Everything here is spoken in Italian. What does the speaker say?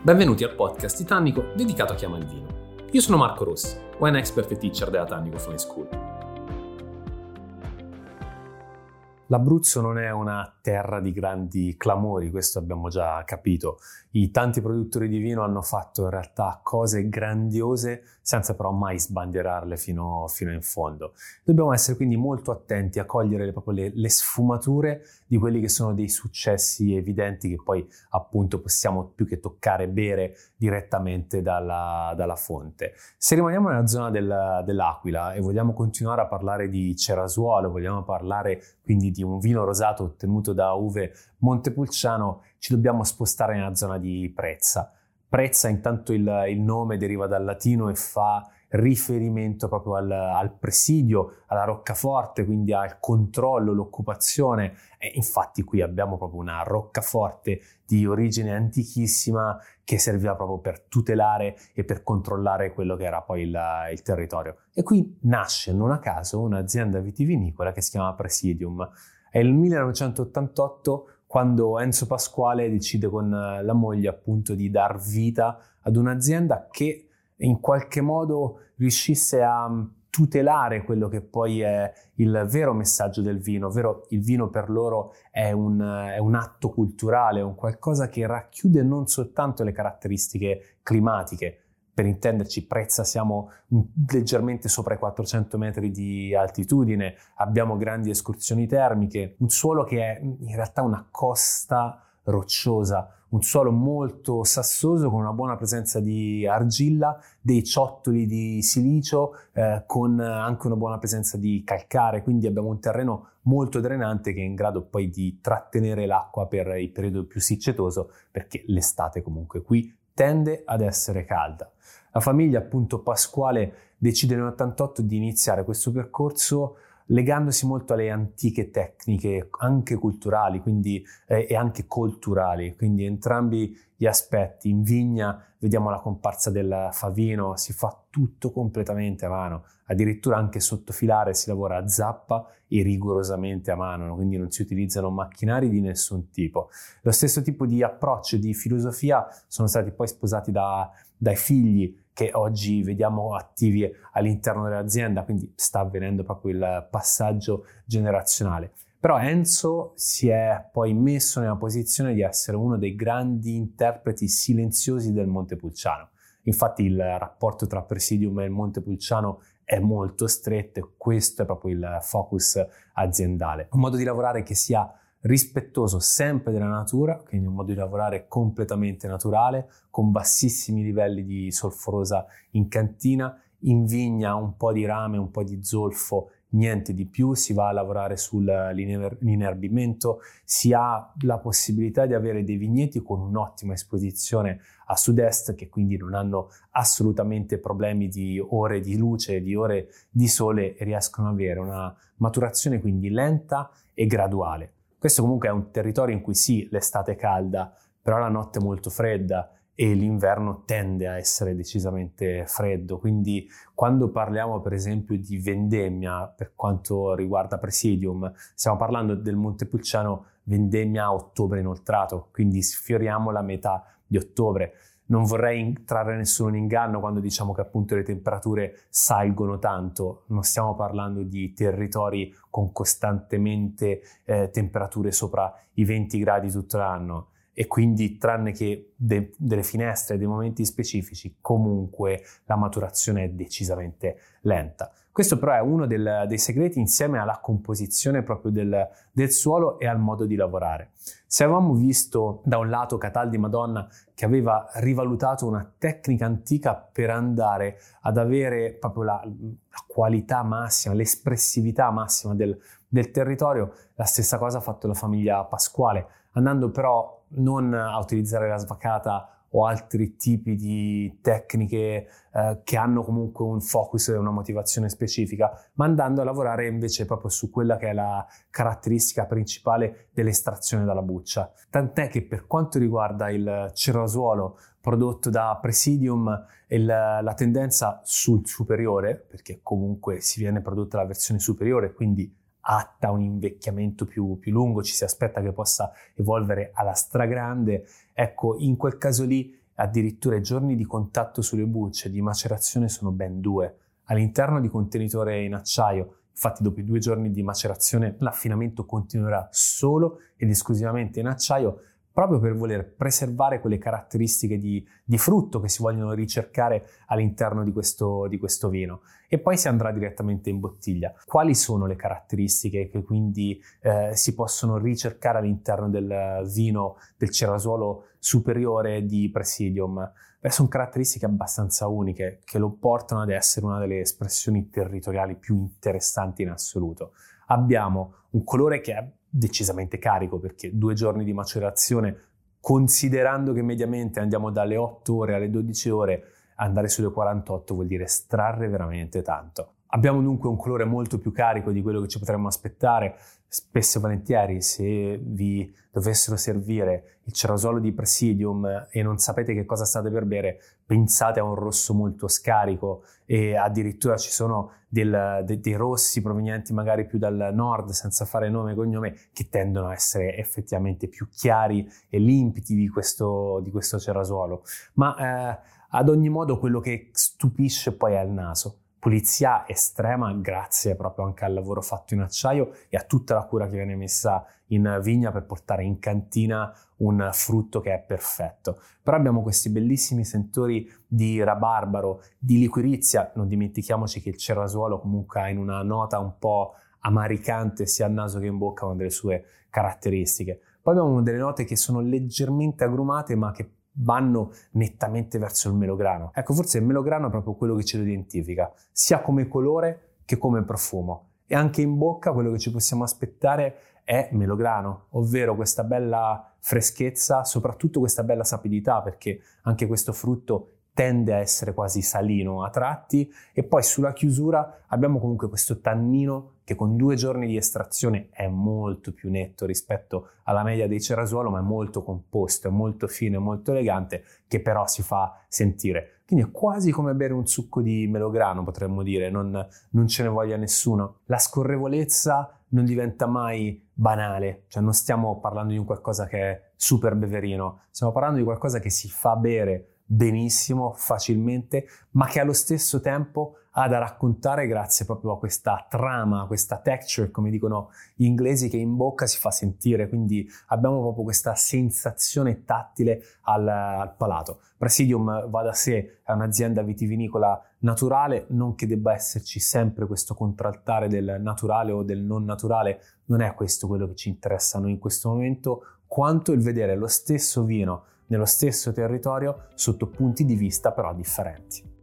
Benvenuti al podcast Titanico dedicato a chi ama il vino. Io sono Marco Rossi, wine expert e teacher della Tannico Fine School. L'Abruzzo non è una terra di grandi clamori, questo abbiamo già capito. I tanti produttori di vino hanno fatto in realtà cose grandiose senza però mai sbandierarle fino, fino in fondo. Dobbiamo essere quindi molto attenti a cogliere proprio le, le, sfumature di quelli che sono dei successi evidenti che poi appunto possiamo più che toccare bere direttamente dalla, dalla, fonte. Se rimaniamo nella zona del, dell'Aquila e vogliamo continuare a parlare di Cerasuolo, vogliamo parlare quindi di un vino rosato ottenuto da uve Montepulciano, ci dobbiamo spostare nella zona di Prezza. Prezza, intanto il, il nome deriva dal latino e fa riferimento proprio al, al, presidio, alla roccaforte, quindi al controllo, l'occupazione. E infatti qui abbiamo proprio una roccaforte di origine antichissima che serviva proprio per tutelare e per controllare quello che era poi il, il territorio. E qui nasce, non a caso, un'azienda vitivinicola che si chiama Presidium. È il 1988 quando Enzo Pasquale decide con la moglie appunto di dar vita ad un'azienda che in qualche modo riuscisse a mm, tutelare quello che poi è il vero messaggio del vino, ovvero il vino per loro è un, è un, atto culturale, un qualcosa che racchiude non soltanto le caratteristiche climatiche, per intenderci Prezza siamo leggermente sopra i 400 metri di altitudine, abbiamo grandi escursioni termiche, un suolo che è in realtà una costa rocciosa, un suolo molto sassoso con una buona presenza di argilla, dei ciottoli di silicio eh, con anche una buona presenza di calcare, quindi abbiamo un terreno molto drenante che è in grado poi di trattenere l'acqua per il periodo più siccetoso perché l'estate comunque qui tende ad essere calda. La famiglia appunto Pasquale decide nell'88 di iniziare questo percorso legandosi molto alle antiche tecniche anche culturali quindi, eh, e anche culturali, quindi entrambi gli aspetti. In vigna vediamo la comparsa del favino, si fa tutto completamente a mano, addirittura anche sottofilare si lavora a zappa e rigorosamente a mano, quindi non si utilizzano macchinari di nessun tipo. Lo stesso tipo di approccio e di filosofia sono stati poi sposati da, dai figli che oggi vediamo attivi all'interno dell'azienda, quindi sta avvenendo proprio il passaggio generazionale. Però Enzo si è poi messo nella posizione di essere uno dei grandi interpreti silenziosi del Montepulciano. Infatti il rapporto tra Presidium e il Montepulciano è molto stretto e questo è proprio il focus aziendale. Un modo di lavorare che sia rispettoso sempre della natura, quindi un modo di lavorare completamente naturale, con bassissimi livelli di solforosa in cantina, in vigna un po' di rame, un po' di zolfo, niente di più, si va a lavorare sull'inerbimento, si ha la possibilità di avere dei vigneti con un'ottima esposizione a sud-est che quindi non hanno assolutamente problemi di ore di luce, di ore di sole e riescono ad avere una maturazione quindi lenta e graduale. Questo comunque è un territorio in cui sì, l'estate è calda, però la notte è molto fredda e l'inverno tende a essere decisamente freddo. Quindi quando parliamo per esempio di vendemmia per quanto riguarda Presidium, stiamo parlando del Montepulciano vendemmia a ottobre inoltrato, quindi sfioriamo la metà di ottobre non vorrei trarre nessuno in inganno quando diciamo che appunto le temperature salgono tanto, non stiamo parlando di territori con costantemente eh, temperature sopra i 20 gradi tutto l'anno. E quindi tranne che de- delle finestre, dei momenti specifici, comunque la maturazione è decisamente lenta. Questo però è uno del, dei segreti insieme alla composizione proprio del, del, suolo e al modo di lavorare. Se avevamo visto da un lato Cataldi Madonna che aveva rivalutato una tecnica antica per andare ad avere proprio la, la qualità massima, l'espressività massima del, del territorio, la stessa cosa ha fatto la famiglia Pasquale, andando però non a utilizzare la svacata o altri tipi di tecniche eh, che hanno comunque un focus e una motivazione specifica, ma andando a lavorare invece proprio su quella che è la caratteristica principale dell'estrazione dalla buccia. Tant'è che per quanto riguarda il cerasuolo prodotto da Presidium, il, la tendenza sul superiore, perché comunque si viene prodotta la versione superiore, quindi atta a un invecchiamento più, più, lungo, ci si aspetta che possa evolvere alla stragrande. Ecco, in quel caso lì addirittura i giorni di contatto sulle bucce di macerazione sono ben due. All'interno di contenitore in acciaio Infatti dopo i due giorni di macerazione l'affinamento continuerà solo ed esclusivamente in acciaio proprio per voler preservare quelle caratteristiche di, di frutto che si vogliono ricercare all'interno di questo, di questo, vino. E poi si andrà direttamente in bottiglia. Quali sono le caratteristiche che quindi eh, si possono ricercare all'interno del vino del cerasuolo superiore di Presidium? Beh, sono caratteristiche abbastanza uniche che lo portano ad essere una delle espressioni territoriali più interessanti in assoluto. Abbiamo un colore che è decisamente carico perché due giorni di macerazione, considerando che mediamente andiamo dalle 8 ore alle 12 ore, andare sulle 48 vuol dire estrarre veramente tanto. Abbiamo dunque un colore molto più carico di quello che ci potremmo aspettare. Spesso e volentieri, se vi dovessero servire il cerasolo di Presidium e non sapete che cosa state per bere, pensate a un rosso molto scarico e addirittura ci sono del, de, dei rossi provenienti magari più dal nord, senza fare nome e cognome, che tendono a essere effettivamente più chiari e limpidi di questo, di questo cerasuolo. Ma eh, ad ogni modo quello che stupisce poi è il naso pulizia estrema grazie proprio anche al lavoro fatto in acciaio e a tutta la cura che viene messa in vigna per portare in cantina un frutto che è perfetto. Però abbiamo questi bellissimi sentori di rabarbaro, di liquirizia, non dimentichiamoci che il cerasuolo comunque ha in una nota un po' amaricante sia al naso che in bocca una delle sue caratteristiche. Poi abbiamo delle note che sono leggermente agrumate ma che vanno nettamente verso il melograno. Ecco, forse il melograno è proprio quello che ce lo identifica, sia come colore che come profumo. E anche in bocca quello che ci possiamo aspettare è melograno, ovvero questa bella freschezza, soprattutto questa bella sapidità, perché anche questo frutto tende a essere quasi salino a tratti e poi sulla chiusura abbiamo comunque questo tannino che con due giorni di estrazione è molto più netto rispetto alla media dei cerasuolo ma è molto composto, è molto fino, è molto elegante che però si fa sentire. Quindi è quasi come bere un succo di melograno potremmo dire, non, non ce ne voglia nessuno. La scorrevolezza non diventa mai banale, cioè non stiamo parlando di un qualcosa che è super beverino, stiamo parlando di qualcosa che si fa bere benissimo, facilmente, ma che allo stesso tempo ha da raccontare grazie proprio a questa trama, a questa texture, come dicono gli inglesi, che in bocca si fa sentire, quindi abbiamo proprio questa sensazione tattile al, al palato. Presidium va da sé, è un'azienda vitivinicola naturale, non che debba esserci sempre questo contraltare del naturale o del non naturale, non è questo quello che ci interessa noi in questo momento, quanto il vedere lo stesso vino nello stesso territorio sotto punti di vista però differenti.